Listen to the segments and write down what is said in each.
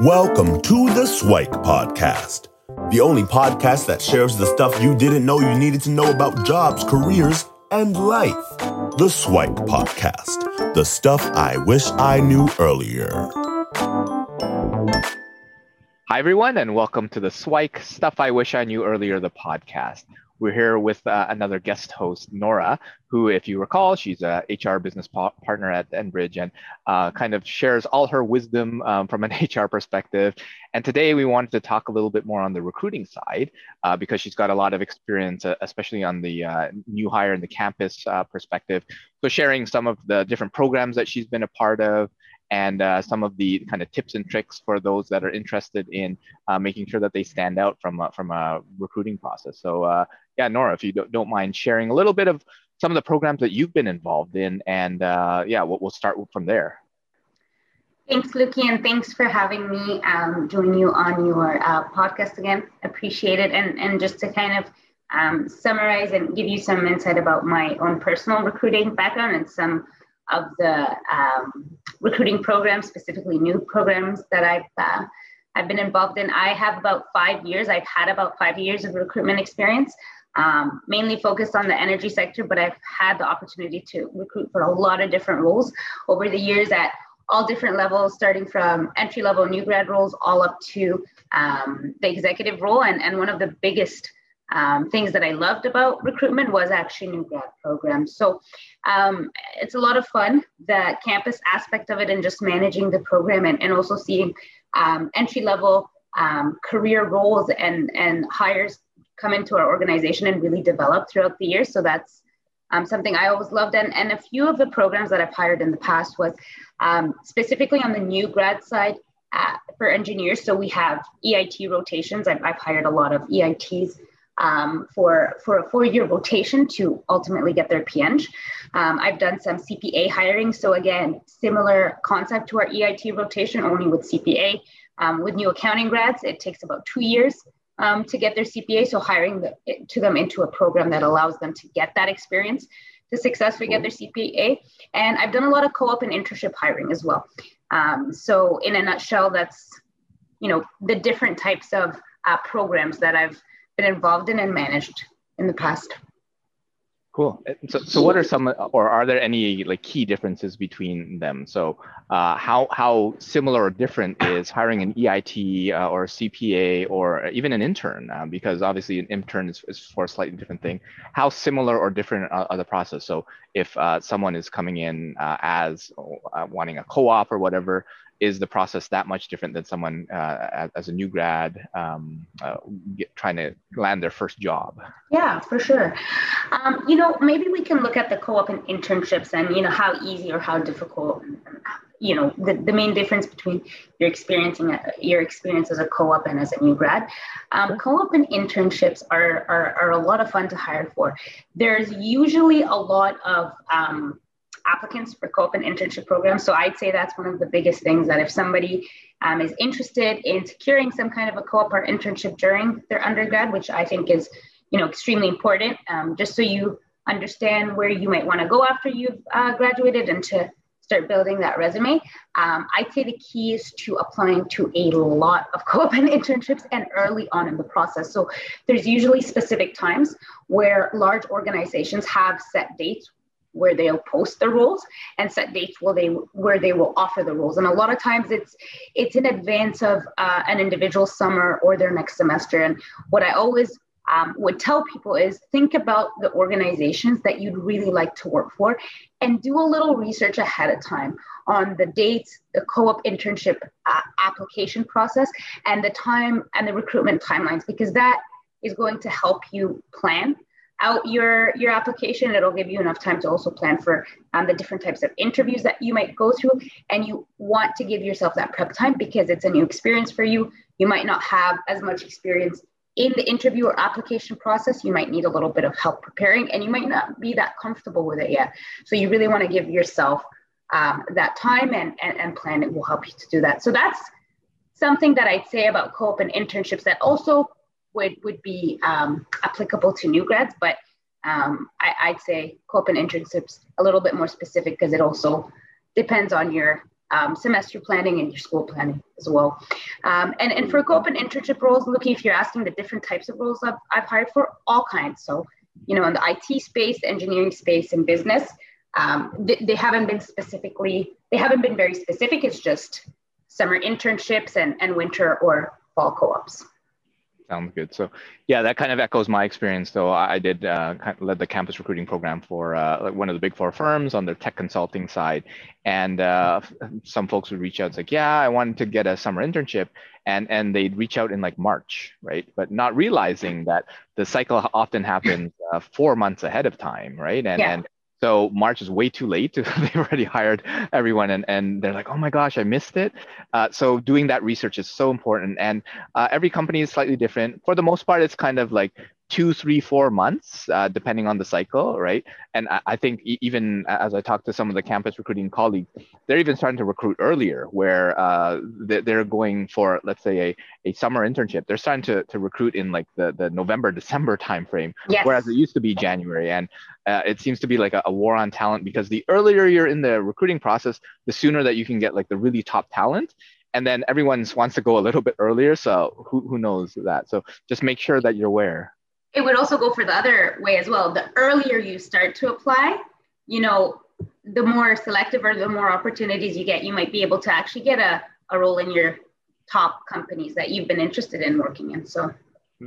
Welcome to the Swike Podcast, the only podcast that shares the stuff you didn't know you needed to know about jobs, careers, and life. The Swike Podcast, the stuff I wish I knew earlier. Hi, everyone, and welcome to the Swike Stuff I Wish I Knew Earlier, the podcast. We're here with uh, another guest host, Nora, who, if you recall, she's a HR business pa- partner at Enbridge and uh, kind of shares all her wisdom um, from an HR perspective. And today we wanted to talk a little bit more on the recruiting side uh, because she's got a lot of experience, uh, especially on the uh, new hire and the campus uh, perspective. So sharing some of the different programs that she's been a part of, and uh, some of the kind of tips and tricks for those that are interested in uh, making sure that they stand out from uh, from a recruiting process. So uh, yeah, Nora, if you don't, mind sharing a little bit of some of the programs that you've been involved in, and uh, yeah, we'll, we'll start from there. Thanks, Lukey, and thanks for having me um, join you on your uh, podcast again. Appreciate it. And, and just to kind of um, summarize and give you some insight about my own personal recruiting background and some of the um, recruiting programs, specifically new programs that I've uh, I've been involved in. I have about five years. I've had about five years of recruitment experience, um, mainly focused on the energy sector, but I've had the opportunity to recruit for a lot of different roles over the years at all different levels, starting from entry level new grad roles all up to um, the executive role. And, and one of the biggest um, things that I loved about recruitment was actually new grad programs. So um, it's a lot of fun, the campus aspect of it and just managing the program and, and also seeing um, entry level um, career roles and, and hires come into our organization and really develop throughout the year. So that's um, something I always loved. And, and a few of the programs that I've hired in the past was um, specifically on the new grad side uh, for engineers. So we have EIT rotations. I've, I've hired a lot of EITs um, for, for a four-year rotation to ultimately get their PEng. Um, I've done some CPA hiring. So again, similar concept to our EIT rotation, only with CPA. Um, with new accounting grads, it takes about two years um, to get their CPA. So hiring the, to them into a program that allows them to get that experience to successfully get their CPA. And I've done a lot of co-op and internship hiring as well. Um, so in a nutshell, that's you know the different types of uh, programs that I've been involved in and managed in the past. Cool. So, so what are some, or are there any like key differences between them? So, uh, how how similar or different is hiring an EIT uh, or CPA or even an intern? Uh, because obviously an intern is, is, for a slightly different thing. How similar or different are, are the process? So, if uh, someone is coming in uh, as uh, wanting a co-op or whatever, is the process that much different than someone uh, as a new grad um, uh, get, trying to land their first job? Yeah, for sure. Um, you know, maybe we can look at the co-op and internships and you know how easy or how difficult. You know, the, the main difference between your experiencing a, your experience as a co-op and as a new grad. Um, co-op and internships are, are are a lot of fun to hire for. There's usually a lot of um, applicants for co-op and internship programs. So I'd say that's one of the biggest things that if somebody um, is interested in securing some kind of a co-op or internship during their undergrad, which I think is, you know, extremely important, um, just so you understand where you might want to go after you've uh, graduated and to start building that resume. Um, I'd say the key is to applying to a lot of co-op and internships and early on in the process. So there's usually specific times where large organizations have set dates where they'll post the roles and set dates where they where they will offer the roles and a lot of times it's it's in advance of uh, an individual summer or their next semester. And what i always um, would tell people is think about the organizations that you'd really like to work for and do a little research ahead of time on the dates the co-op internship uh, application process and the time and the recruitment timelines because that is going to help you plan out your your application it'll give you enough time to also plan for um, the different types of interviews that you might go through. And you want to give yourself that prep time because it's a new experience for you. You might not have as much experience in the interview or application process. You might need a little bit of help preparing and you might not be that comfortable with it yet. So you really want to give yourself um, that time and, and and plan it will help you to do that. So that's something that i'd say about co-op and internships that also would would be um, applicable to new grads, but um, I, would say co-op and internships a little bit more specific because it also depends on your um, semester planning and your school planning as well. Um, and, and for co-op and internship roles, looking if you're asking the different types of roles I've, I've hired for, all kinds. So, you know, in the IT space, engineering space, and business, um, they, they haven't been specifically, they haven't been very specific. It's just summer internships and, and winter or fall co-ops. Sounds good. So yeah, that kind of echoes my experience. Though I did uh, led the campus recruiting program for uh, one of the big four firms on their tech consulting side, and uh, some folks would reach out and like, yeah, I wanted to get a summer internship, and and they'd reach out in like March, right? But not realizing that the cycle often happens uh, four months ahead of time, right? And yeah. and so March is way too late. They've already hired everyone, and, and they're like, oh my gosh, I missed it. Uh, so doing that research is so important. And uh, every company is slightly different. For the most part, it's kind of like two, three, four months, uh, depending on the cycle, right? And I, I think even as I talk to some of the campus recruiting colleagues, they're even starting to recruit earlier, where uh, they're going for, let's say, a, a summer internship. They're starting to, to recruit in like the, the November, December timeframe, yes. whereas it used to be January. And uh, it seems to be like a, a war on talent because the earlier you're in the recruiting process, the sooner that you can get like the really top talent and then everyone wants to go a little bit earlier so who, who knows that so just make sure that you're aware it would also go for the other way as well. The earlier you start to apply, you know, the more selective or the more opportunities you get, you might be able to actually get a, a role in your top companies that you've been interested in working in. So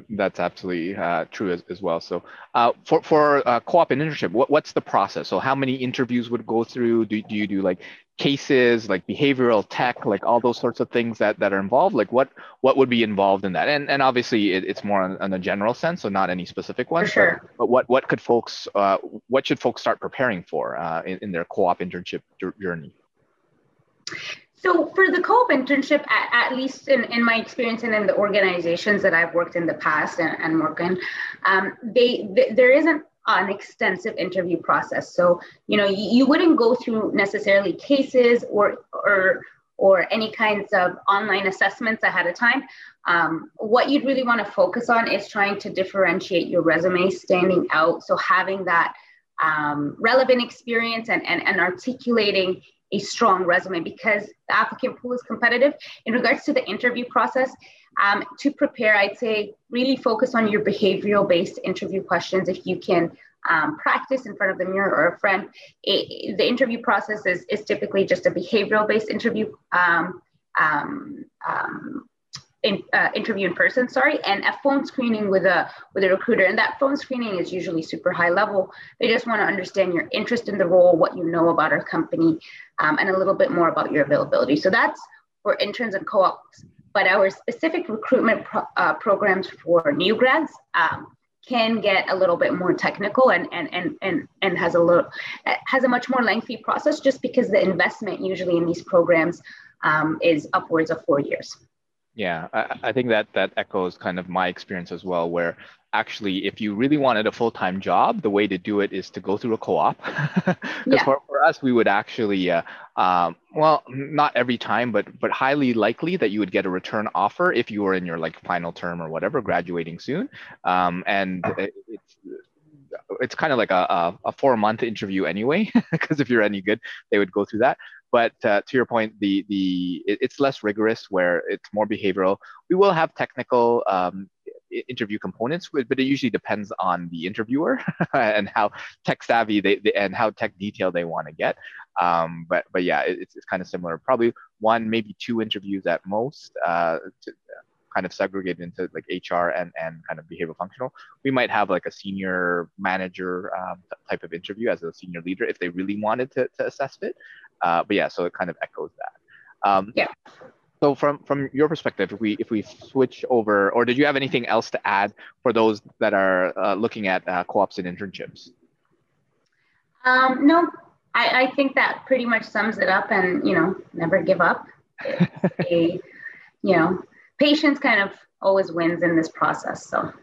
that's absolutely uh, true as, as well. So uh, for, for uh, co-op and internship, what, what's the process? So how many interviews would go through? Do, do you do like cases, like behavioral tech, like all those sorts of things that, that are involved? Like what what would be involved in that? And and obviously it, it's more on, on, a general sense, so not any specific ones. Sure. But, but what what could folks uh, what should folks start preparing for uh, in, in their co-op internship journey? So for the co-op internship, at, at, least in, in my experience and in the organizations that I've worked in the past and, and work in, um, they, they, there isn't an extensive interview process. So you know you, you wouldn't go through necessarily cases or or or any kinds of online assessments ahead of time. Um, what you'd really want to focus on is trying to differentiate your resume standing out. So having that um, relevant experience and, and, and articulating a strong resume because the applicant pool is competitive. In regards to the interview process, um, to prepare, I'd say really focus on your behavioral based interview questions. If you can um, practice in front of the mirror or a friend, it, the interview process is, is typically just a behavioral based interview. Um, um, um in, uh, interview in person, sorry, and a phone screening with a with a recruiter. And that phone screening is usually super high level. They just want to understand your interest in the role, what you know about our company, um, and a little bit more about your availability. So that's for interns and co-ops. But our specific recruitment pro- uh, programs for new grads um, can get a little bit more technical and and and and, and has a little has a much more lengthy process just because the investment usually in these programs um, is upwards of four years. Yeah, I, I, think that that echoes kind of my experience as well, where actually, if you really wanted a full time job, the way to do it is to go through a co op. yeah. for, for us, we would actually, uh, um, well, not every time, but but highly likely that you would get a return offer if you were in your like final term or whatever, graduating soon. Um, and it's it's kind of like a, a, a four month interview anyway, because if you're any good, they would go through that. But uh, to your point, the the it, it's less rigorous where it's more behavioral. We will have technical um, interview components, but it usually depends on the interviewer and how tech savvy they, they, and how tech detailed they want to get. Um, but but yeah, it, it's, it's kind of similar. Probably one, maybe two interviews at most. Uh, to, kind of segregated into like HR and, and kind of behavioral functional. We might have like a senior manager um, type of interview as a senior leader if they really wanted to, to assess it. Uh, but yeah, so it kind of echoes that. Um, yeah. So from from your perspective, if we if we switch over, or did you have anything else to add for those that are uh, looking at uh, co-ops and internships? Um, no, I, I think that pretty much sums it up. And you know, never give up. a, you know, patience kind of always wins in this process. So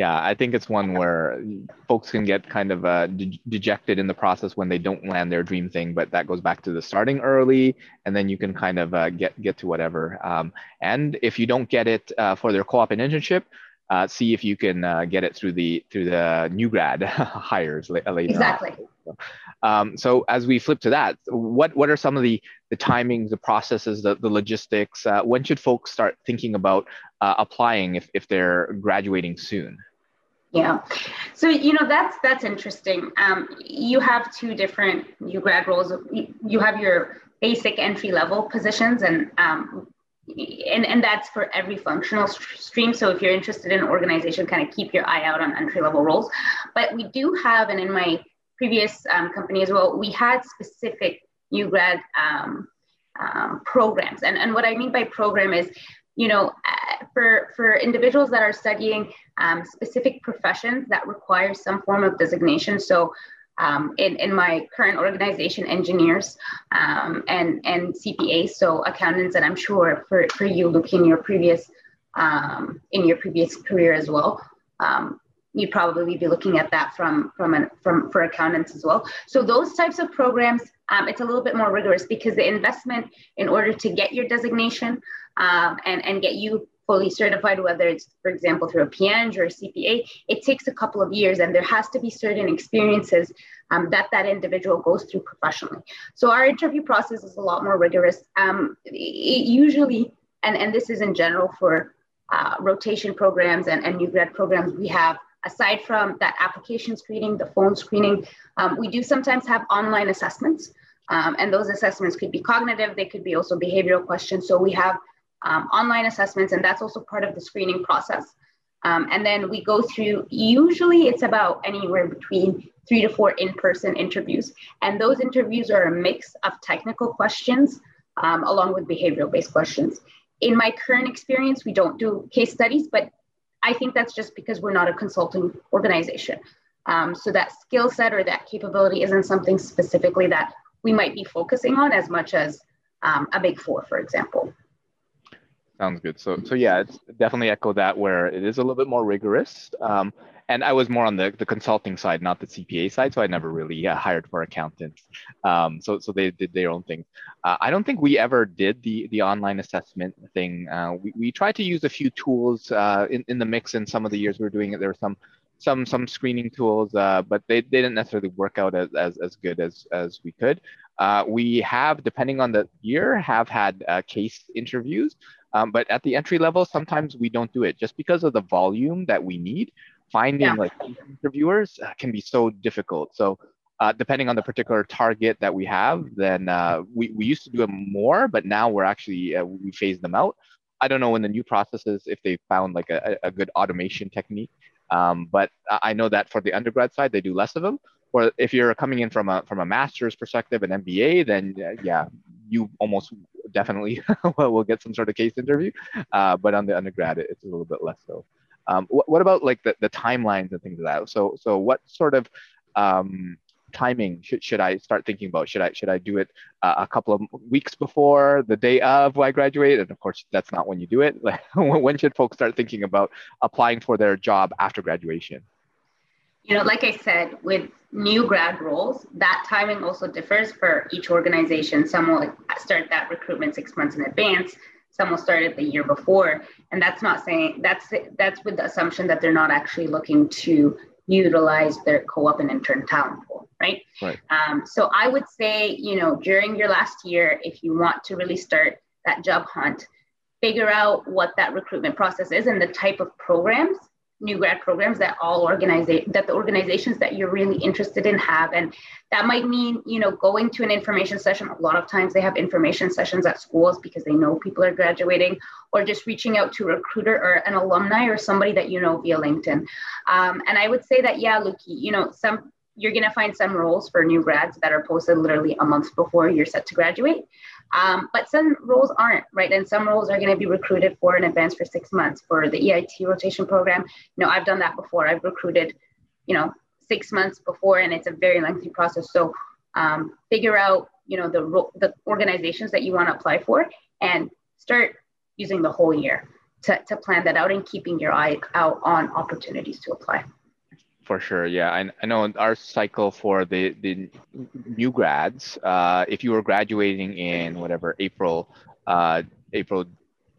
yeah i think it's one where folks can get kind of uh, de- dejected in the process when they don't land their dream thing but that goes back to the starting early and then you can kind of uh, get get to whatever um, and if you don't get it uh, for their co-op and internship uh, see if you can uh, get it through the through the new grad hires later exactly So, um, so as we flip to that, what what are some of the the timings, the processes, the, the logistics? Uh, when should folks start thinking about uh, applying if if they're graduating soon? Yeah, so you know that's that's interesting. Um, you have two different new grad roles. You have your basic entry level positions, and um, and, and that's for every functional stream. So if you're interested in organization, kind of keep your eye out on entry level roles. But we do have, and in my previous um, company as well, we had specific new grad um, um, programs. And, and what I mean by program is, you know, for, for individuals that are studying um, specific professions that require some form of designation. So um, in, in my current organization, engineers um, and, and CPAs, so accountants, and I'm sure for, for you, Luke, in your previous um, in your previous career as well, um, you'd probably be looking at that from from an, from for accountants as well. So those types of programs, um, it's a little bit more rigorous because the investment in order to get your designation um, and and get you fully certified, whether it's, for example, through a PEng or a CPA, it takes a couple of years and there has to be certain experiences um, that that individual goes through professionally. So our interview process is a lot more rigorous. Um, it usually, and, and this is in general for uh, rotation programs and, and new grad programs, we have aside from that application screening, the phone screening, um, we do sometimes have online assessments. Um, and those assessments could be cognitive, they could be also behavioral questions. So we have um, online assessments, and that's also part of the screening process. Um, and then we go through, usually it's about anywhere between three to four in person interviews. And those interviews are a mix of technical questions um, along with behavioral based questions. In my current experience, we don't do case studies, but I think that's just because we're not a consulting organization. Um, so that skill set or that capability isn't something specifically that we might be focusing on as much as um, a big four, for example. Sounds good. So, so yeah, it's definitely echo that where it is a little bit more rigorous. Um, and I was more on the, the consulting side, not the CPA side. So I never really uh, hired for accountants. Um, so, so they did their own thing. Uh, I don't think we ever did the, the online assessment thing. Uh, we, we tried to use a few tools uh, in, in the mix in some of the years we were doing it. There were some some some screening tools, uh, but they, they didn't necessarily work out as, as, as good as, as we could. Uh, we have, depending on the year, have had uh, case interviews. Um, but at the entry level, sometimes we don't do it just because of the volume that we need. Finding yeah. like interviewers uh, can be so difficult. So uh, depending on the particular target that we have, then uh, we, we used to do it more, but now we're actually, uh, we phase them out. I don't know in the new processes if they found like a, a good automation technique, um, but I know that for the undergrad side, they do less of them. Or if you're coming in from a from a master's perspective, an MBA, then uh, yeah, you almost definitely will get some sort of case interview. Uh, but on the undergrad, it's a little bit less so. Um, what, what, about like the, the timelines and things like that? So, so what sort of um, timing should, should I start thinking about? Should I should I do it uh, a couple of weeks before the day of I graduate? And of course, that's not when you do it. when should folks start thinking about applying for their job after graduation? You know, like I said, with new grad roles, that timing also differs for each organization. Some will start that recruitment six months in advance. Some will start it the year before, and that's not saying that's that's with the assumption that they're not actually looking to utilize their co-op and intern talent pool, right? Right. Um, so I would say, you know, during your last year, if you want to really start that job hunt, figure out what that recruitment process is and the type of programs new grad programs that all organize that the organizations that you're really interested in have. And that might mean you know going to an information session. A lot of times they have information sessions at schools because they know people are graduating or just reaching out to a recruiter or an alumni or somebody that you know via linkedin. Um, and i would say that yeah Luki, you know some you're going to find some roles for new grads that are posted literally a month before you're set to graduate um, but some roles aren't, right? And some roles are going to be recruited for in advance for six months for the EIT rotation program. You know, I've done that before. I've recruited, you know, six months before, and it's a very lengthy process. So um, figure out, you know, the the organizations that you want to apply for, and start using the whole year to, to plan that out and keeping your eye out on opportunities to apply for sure. Yeah, I, I know our cycle for the the new grads, uh, if you were graduating in whatever April, uh, April,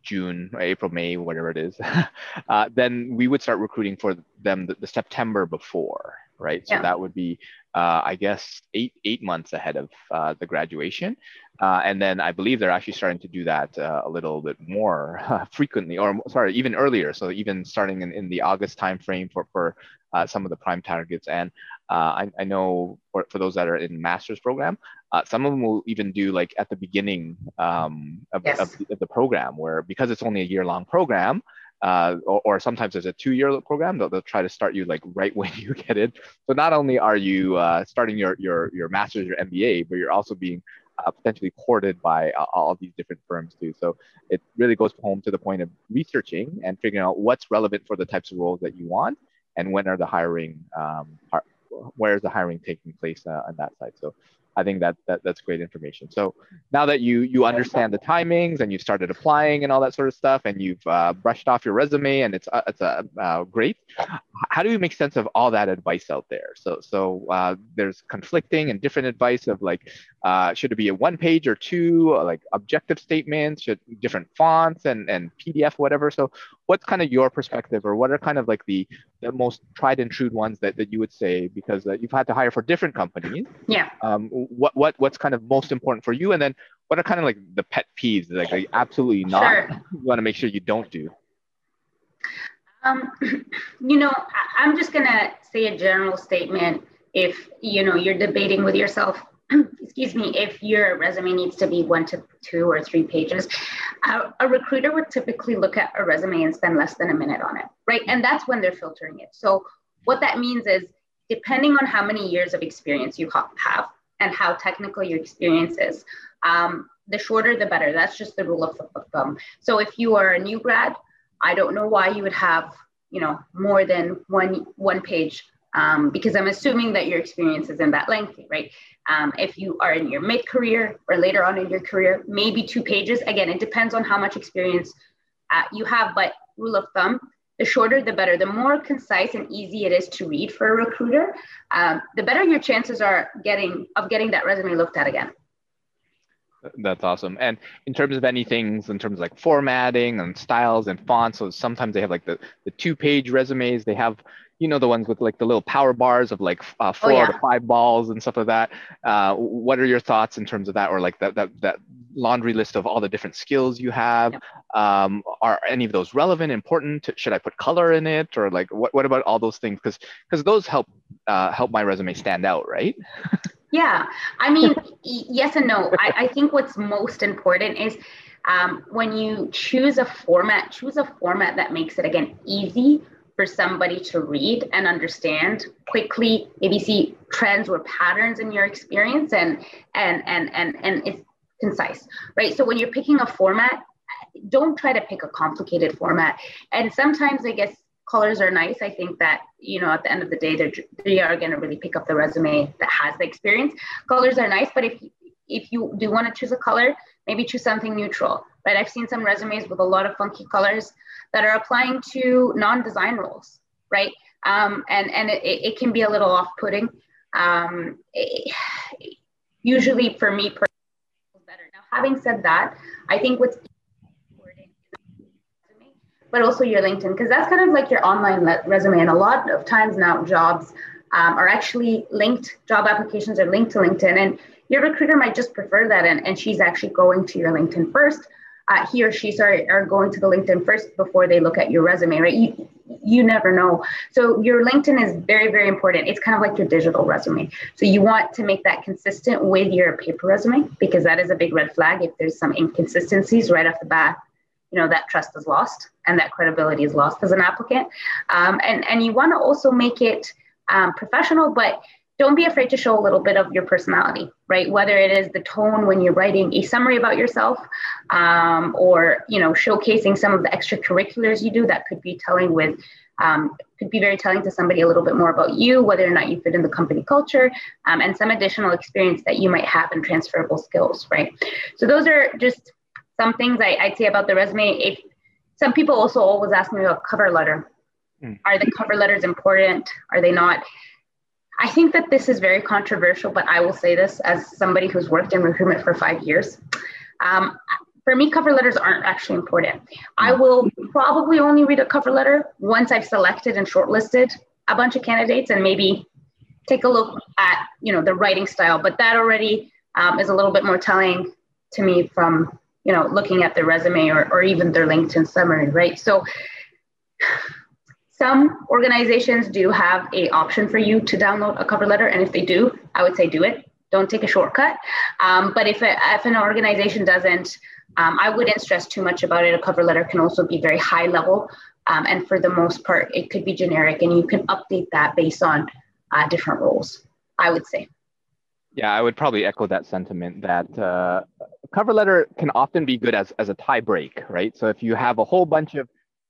June, April, May, whatever it is, uh, then we would start recruiting for them the, the September before, right? So Yeah. that would be, uh, I guess, eight eight months ahead of uh, the graduation. Uh, and then I believe they're actually starting to do that uh, a little bit more frequently, or sorry, even earlier. So even starting in, in the August timeframe for for uh, some of the prime targets. And uh, I, I know for, for those that are in master's program, uh, some of them will even do like at the beginning um, of, Yes. of, of the program, where because it's only a year long program, uh, or, or sometimes there's a two-year program. They'll, they'll try to start you like right when you get in. So not only are you uh, starting your your your master's, your MBA, but you're also being uh, potentially courted by uh, all these different firms too. So it really goes home to the point of researching and figuring out what's relevant for the types of roles that you want, and when are the hiring, um, where is the hiring taking place uh, on that side. So I think that, that that's great information. So now that you you understand the timings and you've started applying and all that sort of stuff, and you've uh, brushed off your resume and it's uh, it's uh, uh, great. How do you make sense of all that advice out there? So so uh, there's conflicting and different advice of like uh, should it be a one page or two, or like objective statements, should different fonts and and PDF whatever. So what's kind of your perspective, or what are kind of like the the most tried and true ones that, that you would say because uh, you've had to hire for different companies Yeah. um, what what what's kind of most important for you and then what are kind of like the pet peeves like, like absolutely not Sure. you want to make sure you don't do Um, you know, I'm just gonna say a general statement. If you know you're debating with yourself, excuse me, if your resume needs to be one to two or three pages, a, a recruiter would typically look at a resume and spend less than a minute on it, right? And that's when they're filtering it. So what that means is, depending on how many years of experience you have and how technical your experience is, um, the shorter the better. That's just the rule of thumb. So if you are a new grad I don't know why you would have, you know, more than one one page um, because I'm assuming that your experience isn't that lengthy, right? Um, if you are in your mid career or later on in your career, maybe two pages. Again, it depends on how much experience uh, you have, but rule of thumb, the shorter the better. The more concise and easy it is to read for a recruiter, um, the better your chances are getting of getting that resume looked at again. That's awesome. And in terms of any things in terms of like formatting and styles and fonts so sometimes they have like the, the two page resumes. They have you know the ones with like the little power bars of like uh, four yeah. to five balls and stuff like that. Uh, what are your thoughts in terms of that or like that that, that laundry list of all the different skills you have? Um, are any of those relevant important? Should i put color in it? Or like what, what about all those things? Because because those help uh, help my resume stand out right Yeah, I mean, yes and no. I, I think what's most important is um, when you choose a format, choose a format that makes it again easy for somebody to read and understand quickly, maybe see trends or patterns in your experience, and and and and and it's concise, right? So when you're picking a format, don't try to pick a complicated format. And sometimes, I guess colors are nice. I think that you know at the end of the day, they're they are going to really pick up the resume that has the experience. Colors are nice, but if if you do want to choose a color, maybe choose something neutral. Right? I've seen some resumes with a lot of funky colors that are applying to non-design roles. Right? Um, and and it, it can be a little off-putting. Um, it, usually, for me, better. Now, having said that, I think what's but also your LinkedIn, because that's kind of like your online le- resume. And a lot of times now, jobs um, are actually linked, job applications are linked to LinkedIn. And your recruiter might just prefer that. And, and she's actually going to your LinkedIn first. Uh, he or she, sorry, are going to the LinkedIn first before they look at your resume, right? You, you never know. So your LinkedIn is very, very important. It's kind of like your digital resume. So you want to make that consistent with your paper resume because that is a big red flag. If there's some inconsistencies right off the bat, you know that trust is lost and that credibility is lost as an applicant. Um, and and you want to also make it um, professional but don't be afraid to show a little bit of your personality right? Whether it is the tone when you're writing a summary about yourself um, or you know showcasing some of the extracurriculars you do that could be telling with um, could be very telling to somebody a little bit more about you whether or not you fit in the company culture um, and some additional experience that you might have and transferable skills right? So those are just some things I, would say about the resume. If some people also always ask me about cover letter. Mm. Are the cover letters important? Are they not? I think that this is very controversial, but I will say this as somebody who's worked in recruitment for five years. Um, for me, cover letters aren't actually important. I will probably only read a cover letter once I've selected and shortlisted a bunch of candidates and maybe take a look at you know the writing style but that already um, is a little bit more telling to me from you know looking at their resume or, or even their linkedin summary right? So some organizations do have a option for you to download a cover letter and if they do i would say do it. Don't take a shortcut. Um, but if, if an organization doesn't um, i wouldn't stress too much about it. A cover letter can also be very high level um, and for the most part it could be generic and you can update that based on uh, different roles i would say. Yeah, I would probably echo that sentiment that uh, cover letter can often be good as, as a tie break, right? So if you have a whole bunch of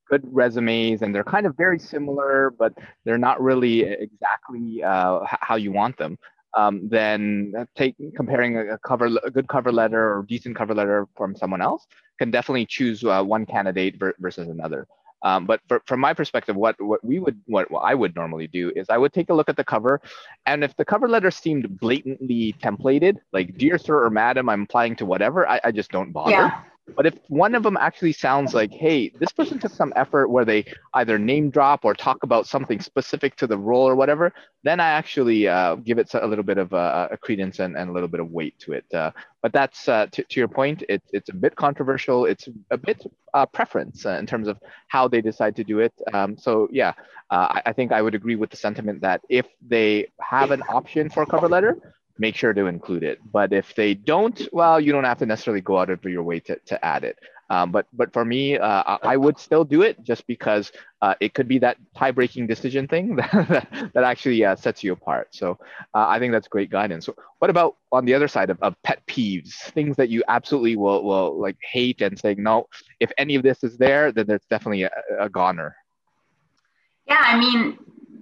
good resumes and they're kind of very similar, but they're not really exactly uh, how you want them, um, then take comparing a cover a good cover letter or decent cover letter from someone else can definitely choose uh, one candidate versus another. Um, but for, from my perspective, what, what we would, what, what I would normally do is I would take a look at the cover, and if the cover letter seemed blatantly templated, like "Dear Sir" or "Madam," I'm applying to whatever, I, I just don't bother. Yeah. But if one of them actually sounds like, hey, this person took some effort where they either name drop or talk about something specific to the role or whatever, then I actually uh, give it a little bit of uh, a credence and, and, a little bit of weight to it. Uh, but that's uh, to, to, your point, it, it's a bit controversial. It's a bit uh, preference uh, in terms of how they decide to do it. Um, so yeah, I, I think I would agree with the sentiment that if they have an option for a cover letter, make sure to include it. But if they don't, well, you don't have to necessarily go out of your way to, to add it. Um, but but for me, uh, I would still do it just because uh, it could be that tie-breaking decision thing that, that actually uh, sets you apart. So uh, I think that's great guidance. So what about on the other side of, of pet peeves, things that you absolutely will will like hate and saying no, if any of this is there, then there's definitely a, a goner. Yeah, I mean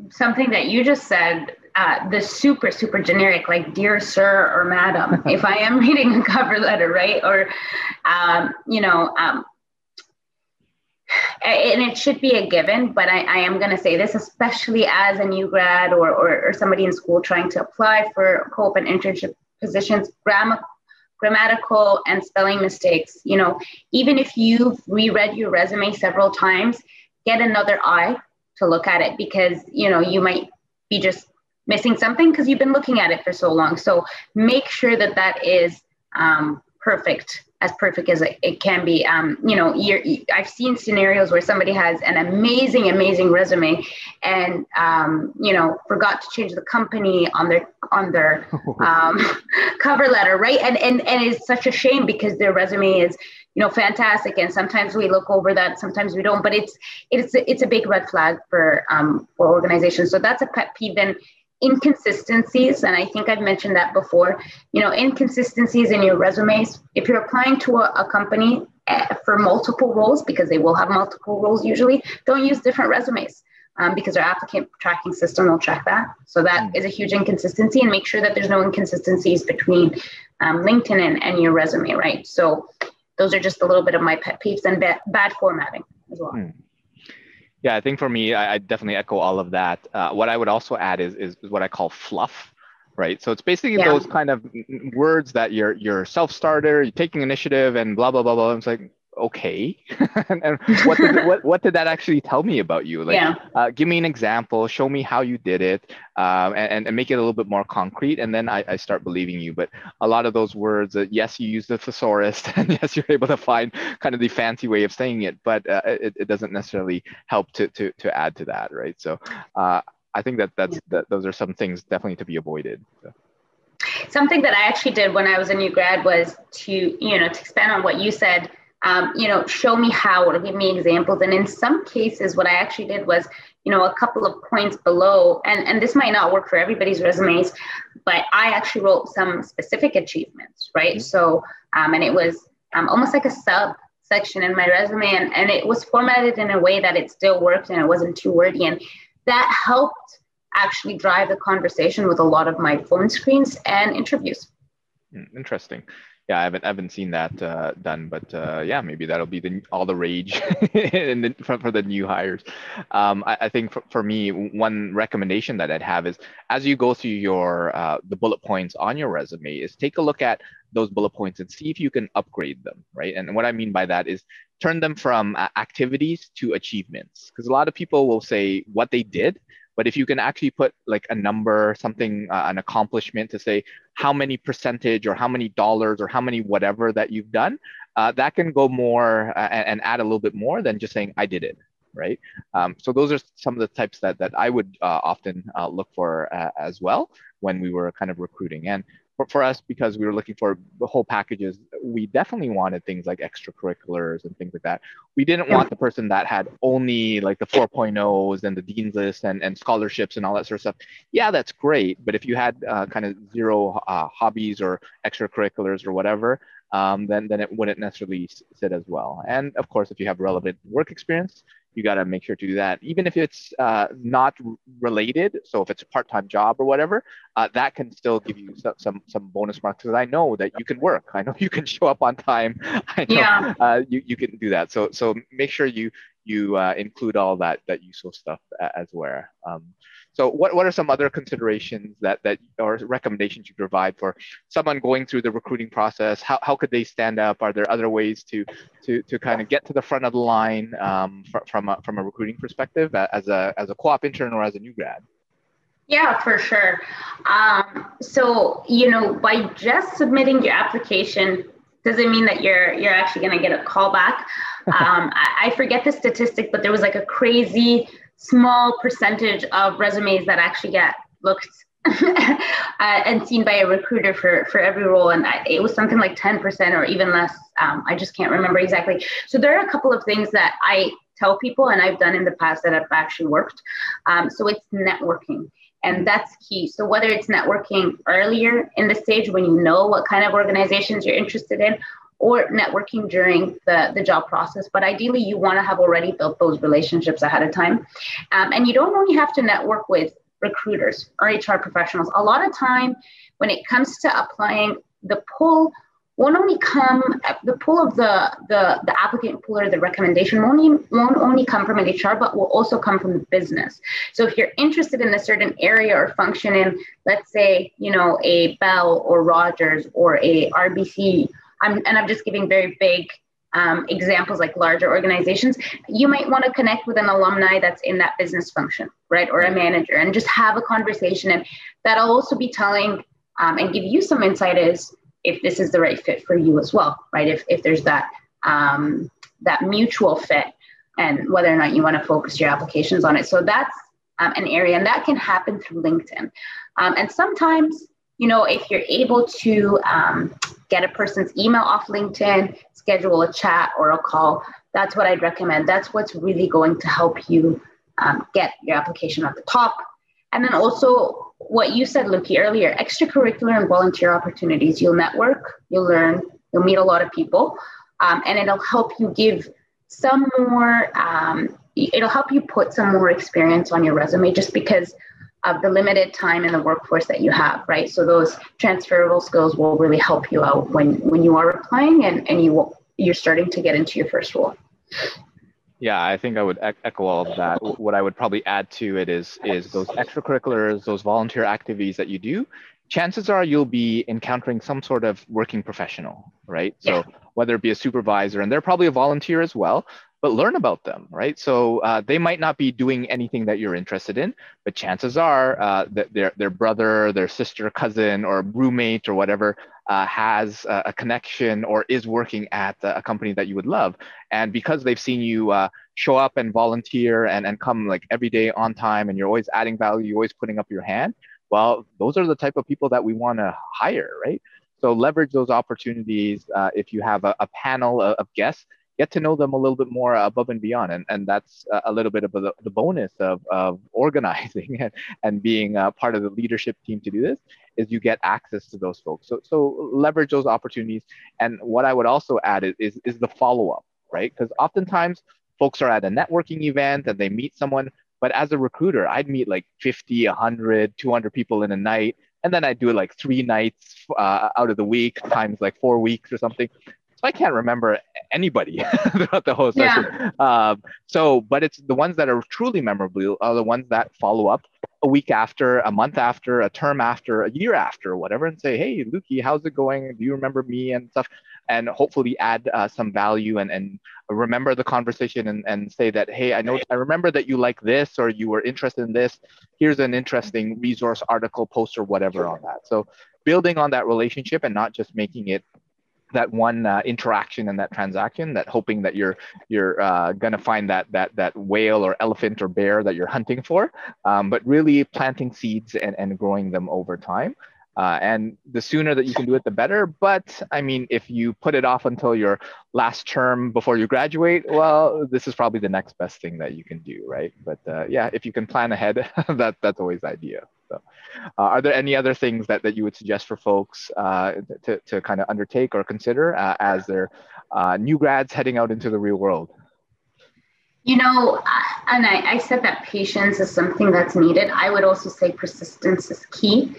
something that you just said uh, the super super generic like dear sir or madam if i am reading a cover letter right? Or um, you know um, and it should be a given but i, I am going to say this especially as a new grad or, or, or somebody in school trying to apply for co-op and internship positions grammar grammatical and spelling mistakes you know even if you've reread your resume several times get another eye to look at it because you know you might be just missing something because you've been looking at it for so long. So make sure that that is um, perfect, as perfect as it, it can be. Um, you know, I've seen scenarios where somebody has an amazing, amazing resume, and um, you know, forgot to change the company on their on their um, cover letter, right? And and and it's such a shame because their resume is you know fantastic and sometimes we look over that sometimes we don't but it's it's it's a big red flag for um for organizations so that's a pet peeve and inconsistencies and i think i've mentioned that before you know inconsistencies in your resumes if you're applying to a, a company uh, for multiple roles because they will have multiple roles usually don't use different resumes um, because our applicant tracking system will track that so that mm. is a huge inconsistency and make sure that there's no inconsistencies between um, linkedin and, and your resume right so those are just a little bit of my pet peeves and bad, bad formatting as well mm. Yeah, I think for me, I, I definitely echo all of that. Uh, what I would also add is, is what I call fluff, right? So it's basically yeah. those kind of words that you're you're self-starter, you're taking initiative, and blah blah blah blah. It's like okay? And, what, did, what, what did that actually tell me about you? Like yeah. uh, give me an example show me how you did it um, and, and make it a little bit more concrete and then I, I start believing you. But a lot of those words uh, yes you use the thesaurus and yes you're able to find kind of the fancy way of saying it but uh, it, it doesn't necessarily help to, to, to add to that right? So uh, I think that that's that those are some things definitely to be avoided so. Something that I actually did when I was a new grad was to, you know, to expand on what you said, um, you know, show me how or give me examples. And in some cases, what I actually did was, you know, a couple of points below, and, and this might not work for everybody's resumes, but I actually wrote some specific achievements, right? Mm-hmm. So, um, and it was um, almost like a sub section in my resume, and, and it was formatted in a way that it still worked and it wasn't too wordy. And that helped actually drive the conversation with a lot of my phone screens and interviews. Hmm, interesting yeah, I haven't I haven't seen that uh, done, but uh, yeah, maybe that'll be the all the rage the, for, for, the new hires. Um, I, I, think for, for me, one recommendation that I'd have is as you go through your uh, the bullet points on your resume, is take a look at those bullet points and see if you can upgrade them, right? And what I mean by that is turn them from activities to achievements, because a lot of people will say what they did, but if you can actually put like a number something uh, an accomplishment to say how many percentage or how many dollars or how many whatever that you've done uh, that can go more uh, and, add a little bit more than just saying i did it right? Um, so those are some of the types that that i would uh, often uh, look for uh, as well when we were kind of recruiting. And for, for us, because we were looking for the whole packages, we definitely wanted things like extracurriculars and things like that. We didn't want the person that had only like the 4.0s and the dean's list and, and scholarships and all that sort of stuff. Yeah, that's great. But if you had uh, kind of zero uh, hobbies or extracurriculars or whatever, um, then then it wouldn't necessarily sit as well. And of course, if you have relevant work experience, you got to make sure to do that, even if it's uh, not related. So if it's a part-time job or whatever, uh, that can still give you some some, some bonus marks because I know that you can work. I know you can show up on time. I know yeah. uh, you you can do that. So so make sure you you uh, include all that that useful stuff as well. Um, so what, what are some other considerations that, that or recommendations you provide for someone going through the recruiting process? How, how could they stand up? Are there other ways to, to, to kind of get to the front of the line um, from, a, from a recruiting perspective as a, as a co-op intern or as a new grad? Yeah, for sure. Um, so, you know, by just submitting your application doesn't mean that you're you're actually going to get a call back. Um, I, I, forget the statistic, but there was like a crazy small percentage of resumes that actually get looked uh, and seen by a recruiter for, for every role. And I, it was something like 10% or even less. Um, I just can't remember exactly. So there are a couple of things that I tell people and I've done in the past that have actually worked. Um, so it's networking. And that's key. So whether it's networking earlier in the stage when you know what kind of organizations you're interested in, or networking during the, the job process. But ideally, you want to have already built those relationships ahead of time. Um, and you don't only have to network with recruiters or HR professionals. A lot of time, when it comes to applying, the pull won't only come the pull of the the, the applicant pool or the recommendation won't, only, won't only come from an HR, but will also come from the business. So if you're interested in a certain area or function in, let's say, you know, a Bell or Rogers or a RBC I'm, and I'm just giving very big um, examples like larger organizations, you might want to connect with an alumni that's in that business function, right? Or a manager and just have a conversation. And that'll also be telling um, and give you some insight as if this is the right fit for you as well, right? If, if there's that, um, that mutual fit and whether or not you want to focus your applications on it. So that's um, an area and that can happen through LinkedIn. Um, and sometimes you know, if you're able to um, get a person's email off LinkedIn, schedule a chat or a call, that's what I'd recommend. That's what's really going to help you um, get your application at the top. And then also, what you said, Luki, earlier extracurricular and volunteer opportunities. You'll network, you'll learn, you'll meet a lot of people, um, and it'll help you give some more, um, it'll help you put some more experience on your resume just because of the limited time in the workforce that you have, right? So those transferable skills will really help you out when when you are applying and and you will, you're starting to get into your first role. Yeah, I think I would echo all of that. What I would probably add to it is is those extracurriculars, those volunteer activities that you do. Chances are you'll be encountering some sort of working professional, right? So yeah. whether it be a supervisor, and they're probably a volunteer as well, but learn about them, right? So uh, they might not be doing anything that you're interested in, but chances are uh, that their their brother, their sister, cousin, or roommate or whatever uh, has a, connection or is working at a company that you would love, and because they've seen you uh, show up and volunteer and and come like every day on time, and you're always adding value, you're always putting up your hand. Well, those are the type of people that we want to hire, right? So leverage those opportunities. Uh, if you have a, a panel of guests get to know them a little bit more above and beyond. And, and that's a little bit of the, the bonus of, of organizing and, and being part of the leadership team to do this is you get access to those folks. So, so leverage those opportunities. And what I would also add is, is, is the follow-up, right? Because oftentimes folks are at a networking event and they meet someone, but as a recruiter, I'd meet like 50, 100, 200 people in a night. And then I'd do it like three nights uh, out of the week times like four weeks or something. So I can't remember anybody throughout the whole session. Yeah. Um, so, but it's the ones that are truly memorable are the ones that follow up a week after, a month after, a term after, a year after, whatever, and say, hey, Lukey, how's it going? Do you remember me and stuff? And hopefully add uh, some value and, and remember the conversation and, and say that, hey, I know I remember that you like this or you were interested in this. Here's an interesting resource article, post, or whatever on that. So building on that relationship and not just making it that one uh, interaction and that transaction that hoping that you're you're uh, going to find that that that whale or elephant or bear that you're hunting for um, but really planting seeds and, and growing them over time uh, and the sooner that you can do it the better. But i mean if you put it off until your last term before you graduate well this is probably the next best thing that you can do right? But uh, yeah if you can plan ahead that that's always ideal so, uh, are there any other things that, that you would suggest for folks uh, to, to kind of undertake or consider uh, as they're uh, new grads heading out into the real world? You know, and I, I, said that patience is something that's needed. I would also say persistence is key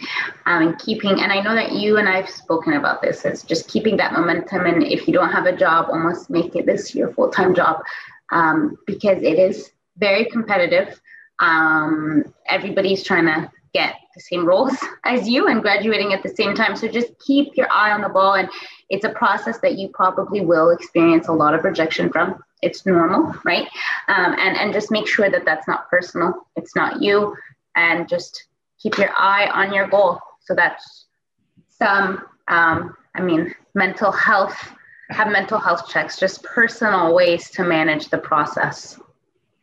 um, and keeping, and I know that you and I've spoken about this, it's just keeping that momentum. And if you don't have a job, almost make it this your full time job um, because it is very competitive. Um, everybody's trying to get the same roles as you and graduating at the same time. So just keep your eye on the ball. And it's a process that you probably will experience a lot of rejection from. It's normal, right? Um, and, and just make sure that that's not personal, it's not you. And just keep your eye on your goal. So that's some, um, I mean, mental health, have mental health checks, just personal ways to manage the process.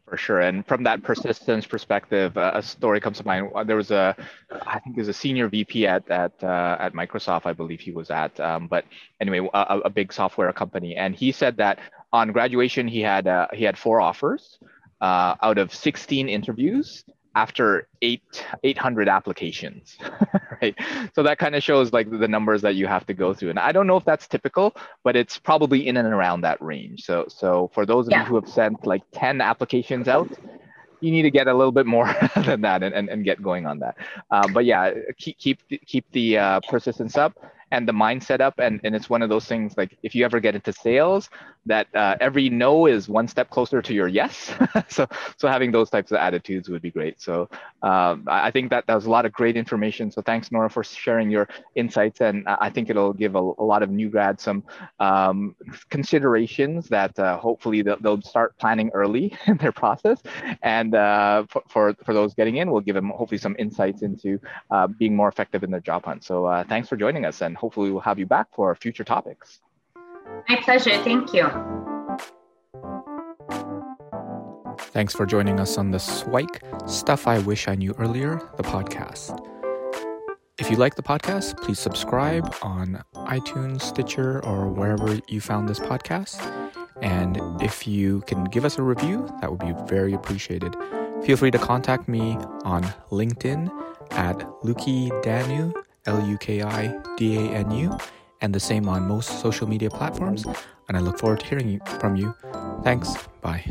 For sure, and from that persistence perspective, uh, a story comes to mind. Uh, there was a, I think there's a senior VP at at uh, at Microsoft, I believe he was at. Um, but anyway, a, a, big software company, and he said that on graduation he had uh, he had four offers uh, out of 16 interviews, after eight 800 applications right? So that kind of shows like the numbers that you have to go through. And i don't know if that's typical but it's probably in and around that range. So so for those of yeah. you who have sent like 10 applications out you need to get a little bit more than that and, and, and get going on that. Uh, but yeah keep keep keep the uh, persistence up and the mindset up and, and it's one of those things like if you ever get into sales that uh, every no is one step closer to your yes. So so having those types of attitudes would be great. So um, i think that that was a lot of great information. So thanks nora for sharing your insights and i think it'll give a, a lot of new grads some um, considerations that uh, hopefully they'll, they'll, start planning early in their process. And uh, for, for, for those getting in we'll give them hopefully some insights into uh, being more effective in their job hunt. So uh, thanks for joining us and hopefully we'll have you back for future topics. My pleasure. Thank you. Thanks for joining us on the Swike Stuff I Wish I Knew Earlier, the podcast. If you like the podcast, please subscribe on iTunes, Stitcher, or wherever you found this podcast. And if you can give us a review, that would be very appreciated. Feel free to contact me on LinkedIn at Luki Danu, L U K I D A N U, and the same on most social media platforms. And I look forward to hearing from you. Thanks. Bye.